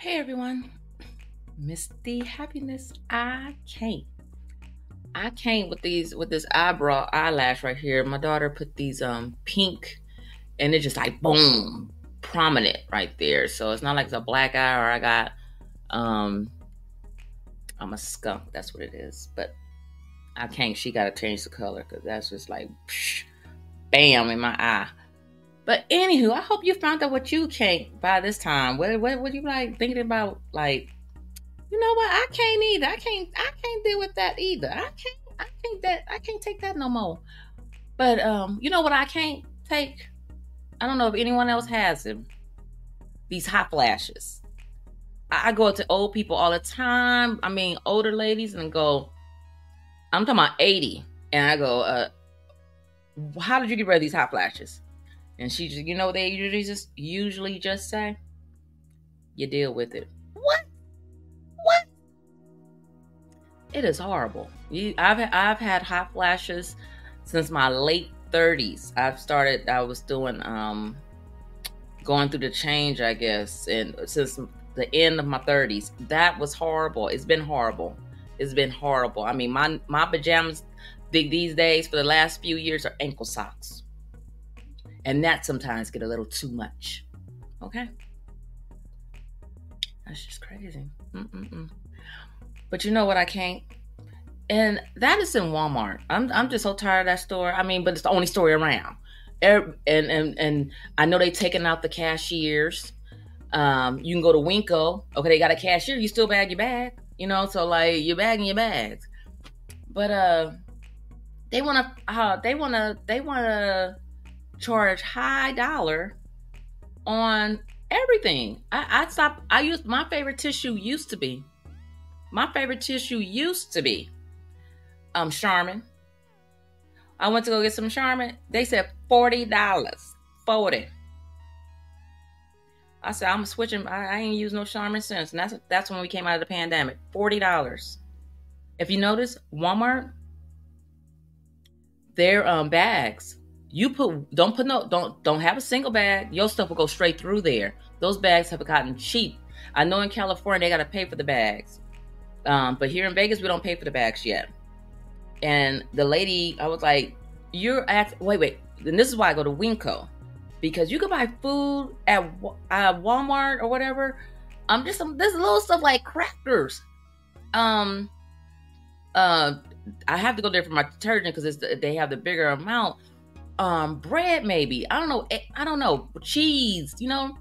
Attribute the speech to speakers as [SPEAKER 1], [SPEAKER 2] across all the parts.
[SPEAKER 1] Hey everyone, Miss Dee Happiness. I can't. I can't with these with this eyebrow eyelash right here. My daughter put these um pink, and it's just like boom, prominent right there. So it's not like it's a black eye or I got um I'm a skunk. That's what it is. But I can't. She got to change the color because that's just like psh, bam in my eye. But anywho, I hope you found out what you can't by this time. What what what you like thinking about? Like, you know what? I can't either. I can't I can't deal with that either. I can't I can't that I can't take that no more. But um, you know what I can't take? I don't know if anyone else has them. These hot flashes. I, I go up to old people all the time. I mean, older ladies, and go. I'm talking about 80, and I go, uh, how did you get rid of these hot flashes? And she just, you know, they usually just usually just say, you deal with it. What? What? It is horrible. You, I've I've had hot flashes since my late 30s. I've started. I was doing um, going through the change, I guess, and since the end of my 30s, that was horrible. It's been horrible. It's been horrible. I mean, my my pajamas these days for the last few years are ankle socks and that sometimes get a little too much. Okay? That's just crazy. Mm-mm-mm. But you know what I can't? And that is in Walmart. I'm I'm just so tired of that store. I mean, but it's the only store around. And and and I know they taking out the cashiers. Um, you can go to Winco. Okay, they got a cashier. You still bag your bag. You know, so like you're bagging your bags. But uh, they wanna uh, they wanna they wanna charge high dollar on everything. I, I stopped. I used my favorite tissue used to be. My favorite tissue used to be um Charmin. I went to go get some Charmin. They said forty dollars. Forty. I said I'm switching. I, I ain't used no Charmin since, and that's that's when we came out of the pandemic. Forty dollars. If you notice, Walmart, their um bags you put don't put no don't don't have a single bag. Your stuff will go straight through there. Those bags have gotten cheap. I know in California they got to pay for the bags, um, but here in Vegas we don't pay for the bags yet. And the lady, I was like, "You're at wait wait." And this is why I go to Winco because you can buy food at uh, Walmart or whatever. I'm um, just some this little stuff like crackers. Um, uh, I have to go there for my detergent because they have the bigger amount um bread maybe. I don't know. Eh, i don't know. Cheese you know?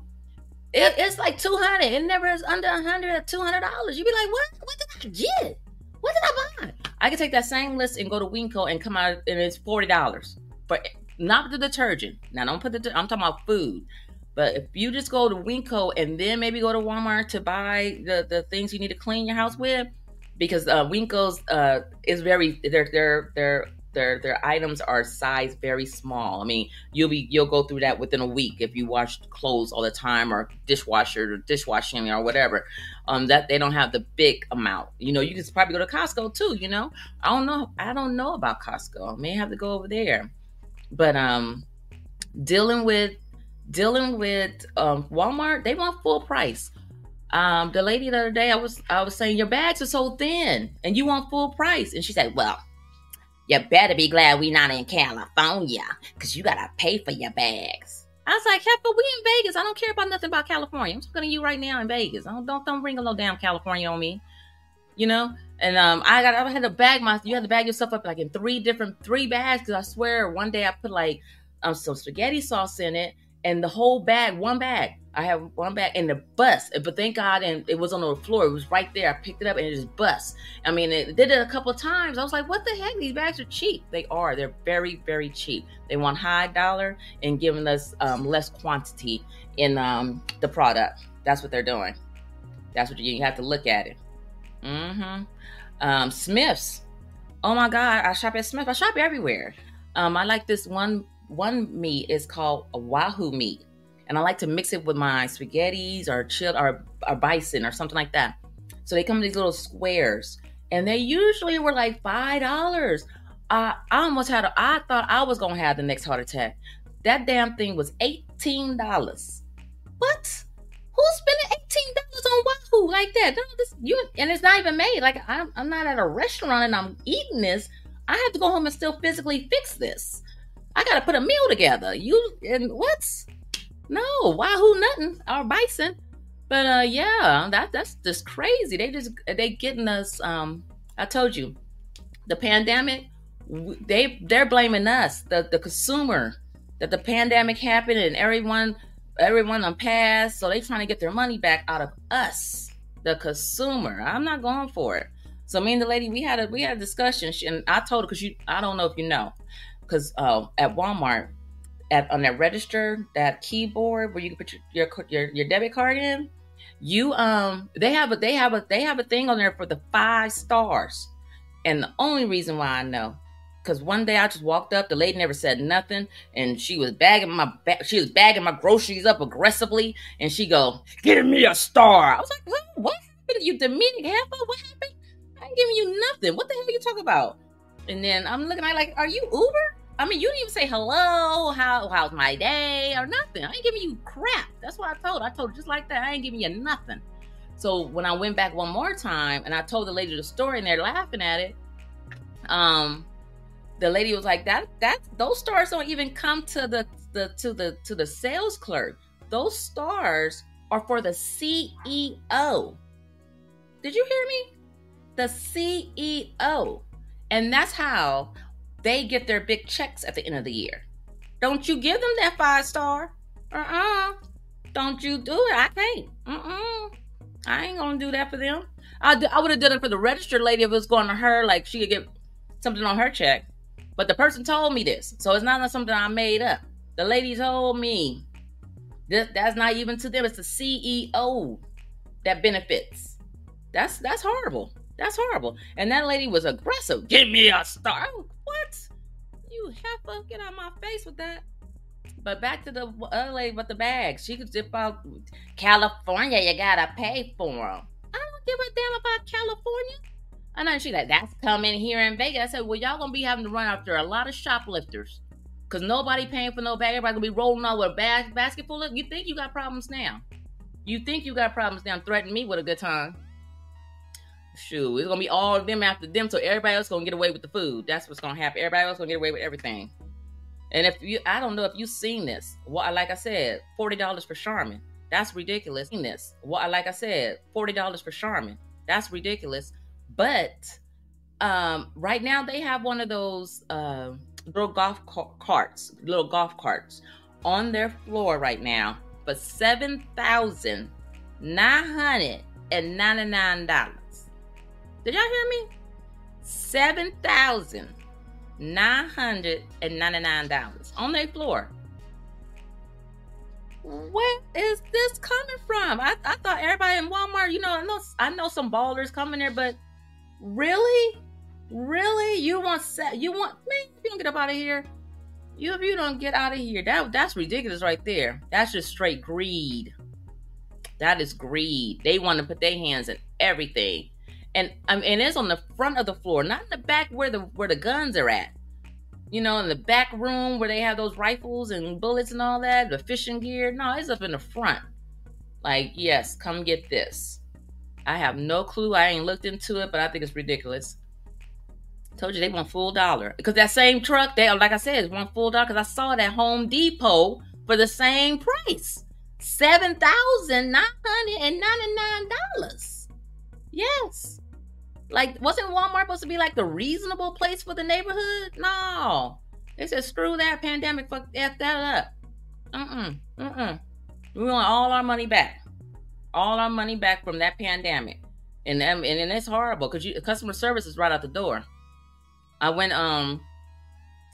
[SPEAKER 1] It, it's like 200 it never is under 100 or 200 dollars. You'd be like what? What did i get? What did i buy? I can take that same list and go to winco and come out and it's 40 dollars. For not the detergent. Now don't put the i'm talking about food. But if you just go to winco and then maybe go to walmart to buy the the things you need to clean your house with because uh winco's uh is very they're they're they're their their items are size very small. I mean, you'll be you'll go through that within a week if you wash clothes all the time or dishwasher or dishwashing or whatever. Um, that they don't have the big amount. You know, you can probably go to Costco too. You know, I don't know. I don't know about Costco. I may have to go over there. But um, dealing with dealing with um, Walmart, they want full price. Um, the lady the other day, I was I was saying your bags are so thin and you want full price, and she said, "Well, you better be glad we not in California, because you gotta pay for your bags. I was like, "Heck, but we in Vegas. I don't care about nothing about California. I'm talking to you right now in Vegas. Don't don't, don't bring a little damn California on me. You know? And um I got I had to bag my you had to bag yourself up like in three different three bags because I swear one day I put like um some spaghetti sauce in it and the whole bag, one bag. I have one bag in the bus, but thank God, and it was on the floor. It was right there. I picked it up and it just bust. I mean, it did it a couple of times. I was like, "What the heck? These bags are cheap. They are. They're very, very cheap. They want high dollar and giving us um, less quantity in um, the product. That's what they're doing. That's what you, you have to look at it. Mm-hmm. Um, Smiths. Oh my God, I shop at Smith. I shop everywhere. Um, I like this one. One meat is called Wagyu meat and I like to mix it with my spaghettis or chilled or, or bison or something like that. So they come in these little squares, and they usually were like five dollars. I almost had a. I thought I was gonna have the next heart attack. That damn thing was eighteen dollars. What? Who's spending eighteen dollars on Wagyu like that. No, this you and it's not even made. Like I'm, I'm not at a restaurant and I'm eating this. I have to go home and still physically fix this. I got to put a meal together. You and what's no Wagyu nothing Our bison, but uh yeah, that that's just crazy. They just they getting us. Um, I told you, the pandemic. They they're blaming us, the the consumer, that the pandemic happened and everyone everyone on pass, so they trying to get their money back out of us, the consumer. I'm not going for it. So me and the lady, we had a we had a discussion, and I told her because you, I don't know if you know, because uh, at Walmart, at on that register, that keyboard where you can put your, your your your debit card in, you um they have a they have a they have a thing on there for the five stars, and the only reason why I know because one day I just walked up, the lady never said nothing, and she was bagging my she was bagging my groceries up aggressively, and she go, "Give me a star." I was like, "What? What happened? You Dominican heifer? What happened? I ain't giving you nothing. What the hell are you talking about?" And then I'm looking at like, "Are you Uber?" I mean, you didn't even say hello, how how's my day, or nothing. I ain't giving you crap. That's what I told. I told just like that. I ain't giving you nothing. So when I went back one more time and I told the lady the story and they're laughing at it, um, the lady was like that that those stars don't even come to the the to the to the sales clerk those stars are for the ceo did you hear me the ceo and that's how they get their big checks at the end of the year don't you give them that five star uh-uh don't you do it i can't uh-uh i ain't gonna do that for them i, I would have done it for the registered lady if it was going to her like she could get something on her check but the person told me this. So it's not something I made up. The lady told me that that's not even to them. It's the CEO that benefits. That's that's horrible. That's horrible. And that lady was aggressive. Give me a star. To get out my face with that. But back to the other lady with the bags. She could zip out California. You gotta pay for them. I don't give a damn about California. I know she like, that's coming here in Vegas. I said, well, y'all gonna be having to run after a lot of shoplifters. Cause nobody paying for no bag. Everybody gonna be rolling out with a bag, basket full of. You think you got problems now? You think you got problems now? Threaten me with a good time? Shoot, it's gonna be all them after them, so everybody else gonna get away with the food. That's what's gonna happen. Everybody else gonna get away with everything. And if you, I don't know if you've seen this. What, like I said, forty dollars for Charmin. That's ridiculous. This, what, like I said, forty dollars for Charmin. That's ridiculous. But um, right now they have one of those uh, little golf carts, little golf carts on their floor right now for seven thousand nine hundred and ninety nine dollars. Did y'all hear me? Seven thousand nine hundred and ninety nine dollars on their floor. Where is this coming from? I, I thought everybody in Walmart, you know, I know I know some ballers coming there, but Really? Really? You want? You want man? If you don't get up out of here, you if you don't get out of here, that that's ridiculous right there. That's just straight greed. That is greed. They want to put their hands in everything, and um, and it's on the front of the floor, not in the back where the where the guns are at. You know, in the back room where they have those rifles and bullets and all that, the fishing gear. No, it's up in the front. Like, yes, come get this. I have no clue. I ain't looked into it, but I think it's ridiculous. Told you they want full dollar because that same truck, they like I said, is one full dollar. Because I saw it at Home Depot for the same price, seven thousand nine hundred and ninety nine dollars. Yes, like wasn't Walmart supposed to be like the reasonable place for the neighborhood? No, they said screw that pandemic, fuck f that up. Mm mm mm mm. We want all our money back all our money back from that pandemic. And and, and it's horrible because you customer service is right out the door. I went um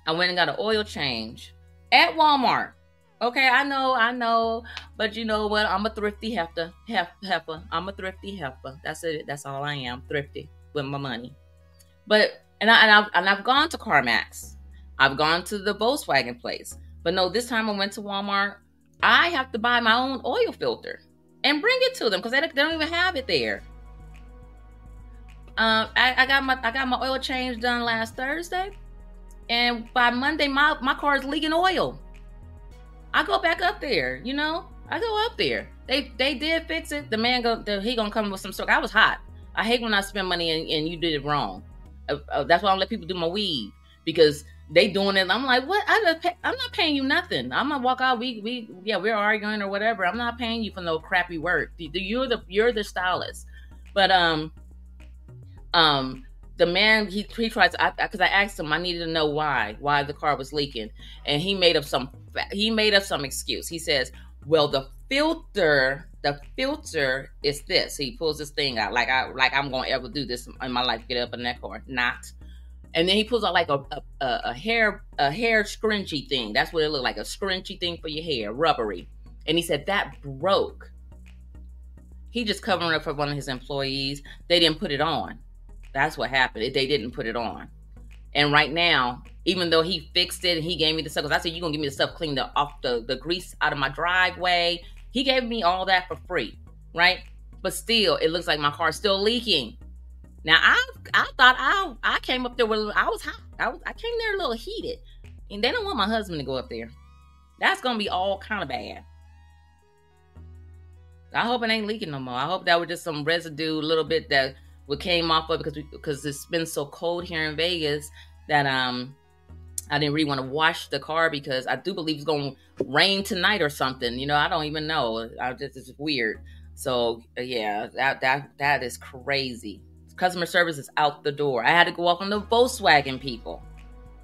[SPEAKER 1] I went and got an oil change at Walmart. Okay, I know, I know, but you know what? I'm a thrifty heifer. Hef, heifer. I'm a thrifty heifer. That's it. That's all I am. Thrifty with my money. But and I and I've, and I've gone to CarMax. I've gone to the Volkswagen place. But no, this time I went to Walmart. I have to buy my own oil filter and bring it to them because they, they, don't even have it there. Um, I, I, got my I got my oil change done last Thursday, and by Monday my my car is leaking oil. I go back up there, you know, I go up there. They they did fix it. The man go the, he gonna come with some story. I was hot. I hate when I spend money and, and you did it wrong. Uh, uh, that's why I don't let people do my weave because they doing it. I'm like, what? I I'm not paying you nothing. I'm gonna walk out. We we yeah, we're arguing or whatever. I'm not paying you for no crappy work. You're the you're the stylist. But um um the man he he tried to because I, I, asked him I needed to know why why the car was leaking and he made up some he made up some excuse. He says, "Well, the filter the filter is this." He pulls this thing out like I like I'm to ever do this in my life. Get up in that car, not. And then he pulls out like a, a, a hair a hair scrunchy thing. That's what it looked like a scrunchy thing for your hair, rubbery. And he said that broke. He just covering up for one of his employees. They didn't put it on. That's what happened. They didn't put it on. And right now, even though he fixed it and he gave me the stuff, I said, You're going to give me the stuff cleaned off the, the grease out of my driveway. He gave me all that for free, right? But still, it looks like my car's still leaking. Now I I thought I I came up there with I was hot. I was I came there a little heated. And they don't want my husband to go up there. That's gonna be all kind of bad. I hope it ain't leaking no more. I hope that was just some residue, a little bit that what came off of because we, because it's been so cold here in Vegas that um I didn't really want to wash the car because I do believe it's going to rain tonight or something. You know, I don't even know. I just it's weird. So yeah, that that that is crazy. Customer service is out the door. I had to go off on the Volkswagen people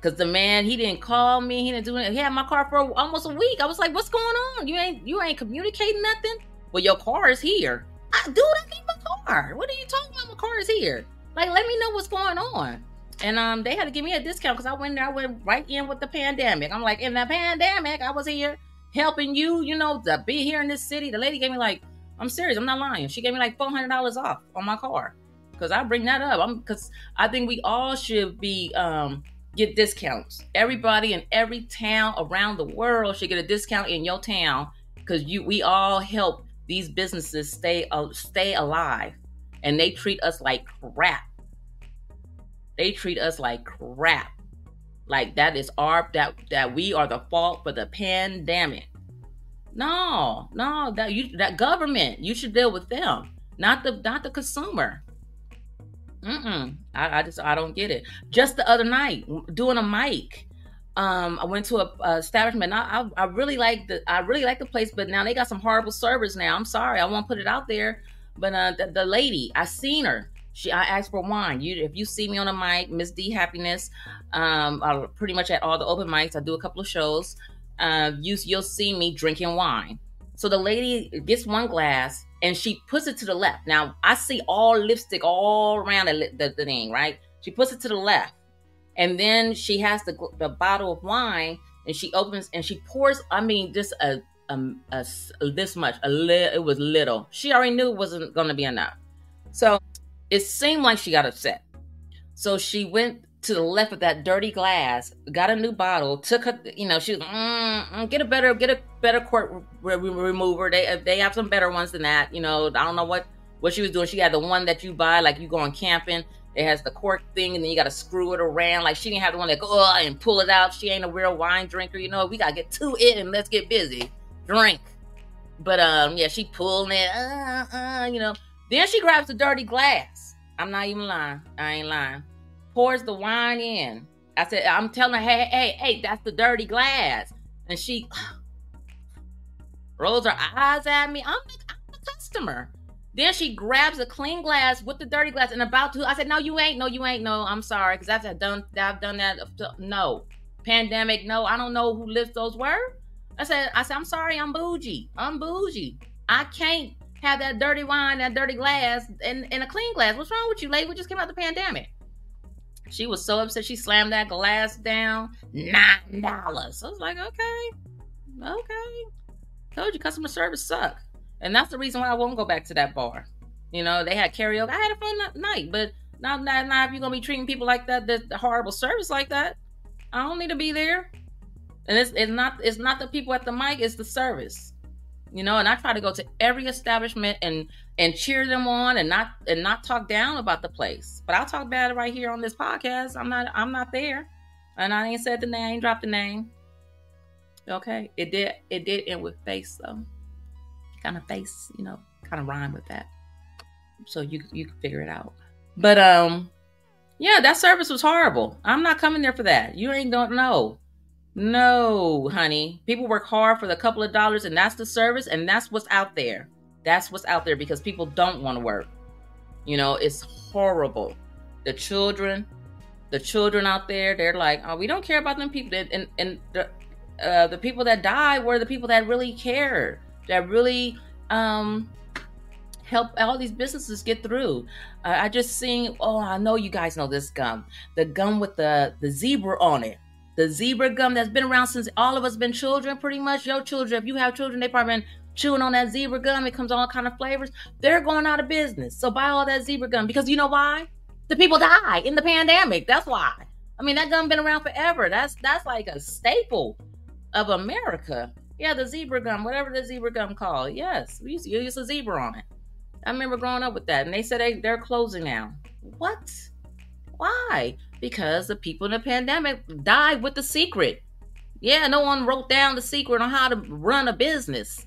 [SPEAKER 1] because the man he didn't call me. He didn't do anything. He had my car for almost a week. I was like, "What's going on? You ain't you ain't communicating nothing." Well, your car is here. I, dude, I need my car. What are you talking about? My car is here. Like, let me know what's going on. And um, they had to give me a discount because I went there. I went right in with the pandemic. I'm like, in the pandemic, I was here helping you. You know, to be here in this city. The lady gave me like, I'm serious. I'm not lying. She gave me like four hundred dollars off on my car because I bring that up. I'm because I think we all should be um get discounts. Everybody in every town around the world should get a discount in your town because you we all help these businesses stay uh, stay alive and they treat us like crap they treat us like crap like that is our that that we are the fault for the pandemic no no that you that government you should deal with them not the not the consumer Mm-mm. I, I just I don't get it. Just the other night, doing a mic, um, I went to a, a establishment. I, I, I really like the I really like the place, but now they got some horrible servers. Now I'm sorry, I won't put it out there. But uh, the, the lady, I seen her. She I asked for wine. You if you see me on a mic, Miss Dee Happiness, um, I, pretty much at all the open mics. I do a couple of shows. Uh, you you'll see me drinking wine. So the lady gets one glass and she puts it to the left. Now I see all lipstick all around the, the, the thing, right? She puts it to the left and then she has the, the bottle of wine and she opens and she pours i mean just a, this much a li- it was little she already knew it wasn't going to be enough so it seemed like she got upset so she went to the left of that dirty glass got a new bottle took her you know she was mm, get a better get a better cork re- remover they they have some better ones than that you know i don't know what what she was doing she had the one that you buy like you going camping it has the cork thing, and then you got to screw it around. Like she didn't have the one that go and pull it out. She ain't a real wine drinker, you know. We gotta get to it and let's get busy, drink. But um, yeah, she pulling it, uh, uh, you know. Then she grabs the dirty glass. I'm not even lying. I ain't lying. Pours the wine in. I said, I'm telling her, hey, hey, hey, that's the dirty glass. And she rolls her eyes at me. I'm the, I'm the customer. Then she grabs a clean glass with the dirty glass and about to. I said, "No, you ain't. No, you ain't. No, I'm sorry, because I've done. I've done that. No, pandemic. No, I don't know who lifts those words. I said, I said, I'm sorry. I'm bougie. I'm bougie. I can't have that dirty wine, that dirty glass, and, and a clean glass. What's wrong with you, lady? We just came out the pandemic. She was so upset. She slammed that glass down. Nine dollars. I was like, okay, okay. Told you, customer service suck. And that's the reason why I won't go back to that bar. You know, they had karaoke. I had a fun night, but not not, not if you're gonna be treating people like that, the horrible service like that. I don't need to be there. And it's it's not it's not the people at the mic, it's the service. You know, and I try to go to every establishment and and cheer them on and not and not talk down about the place. But I'll talk bad right here on this podcast. I'm not I'm not there. And I ain't said the name, dropped the name. Okay. It did it did end with face though. kind of face, you know, kind of rhyme with that. So you you can figure it out. But um, yeah, that service was horrible. I'm not coming there for that. You ain't don't know. No, honey. People work hard for the couple of dollars, and that's the service, and that's what's out there. That's what's out there because people don't want to work. You know, it's horrible. The children, the children out there, they're like, oh, we don't care about them people. And and the uh, the people that died were the people that really cared, that really um help all these businesses get through. Uh, I just seen, oh, I know you guys know this gum, the gum with the the zebra on it, the zebra gum that's been around since all of us been children, pretty much. Your children, if you have children, they probably been chewing on that zebra gum. It comes all kind of flavors. They're going out of business. So buy all that zebra gum because you know why? The people die in the pandemic. That's why. I mean, that gum been around forever. That's that's like a staple of America. Yeah, the zebra gum, whatever the zebra gum called. Yes, we used to use a zebra on it. I remember growing up with that, and they said they, they're closing now. What? Why? Because the people in the pandemic died with the secret. Yeah, no one wrote down the secret on how to run a business.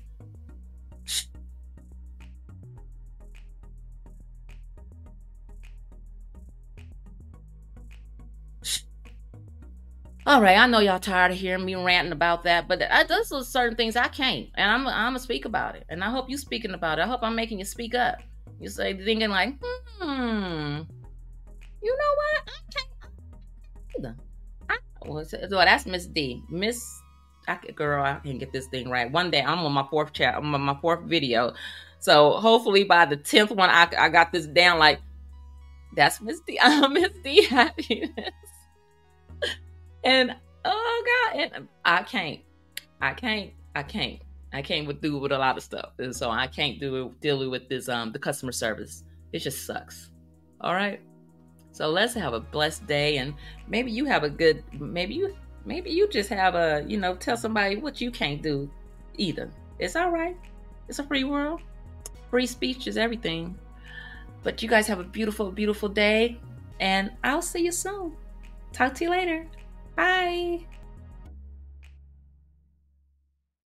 [SPEAKER 1] All right, I know y'all tired of hearing me ranting about that, but I, those are certain things I can't, and I'm I'm gonna speak about it, and I hope you speaking about it. I hope I'm making you speak up. You say thinking like, hmm, you know what? I can't either. I, well, that's Miss Dee, Miss. I, girl, I can't get this thing right. One day, I'm on my fourth chat, I'm on my fourth video, so hopefully by the tenth one, I I got this down. Like, that's Miss Dee. I'm Miss Dee. Happiness. And oh god, and I can't, I can't, I can't, I can't with do with a lot of stuff, and so I can't do deal with this um the customer service. It just sucks. All right. So let's have a blessed day, and maybe you have a good, maybe you, maybe you just have a, you know, tell somebody what you can't do either. It's all right. It's a free world. Free speech is everything. But you guys have a beautiful, beautiful day, and I'll see you soon. Talk to you later. Bye.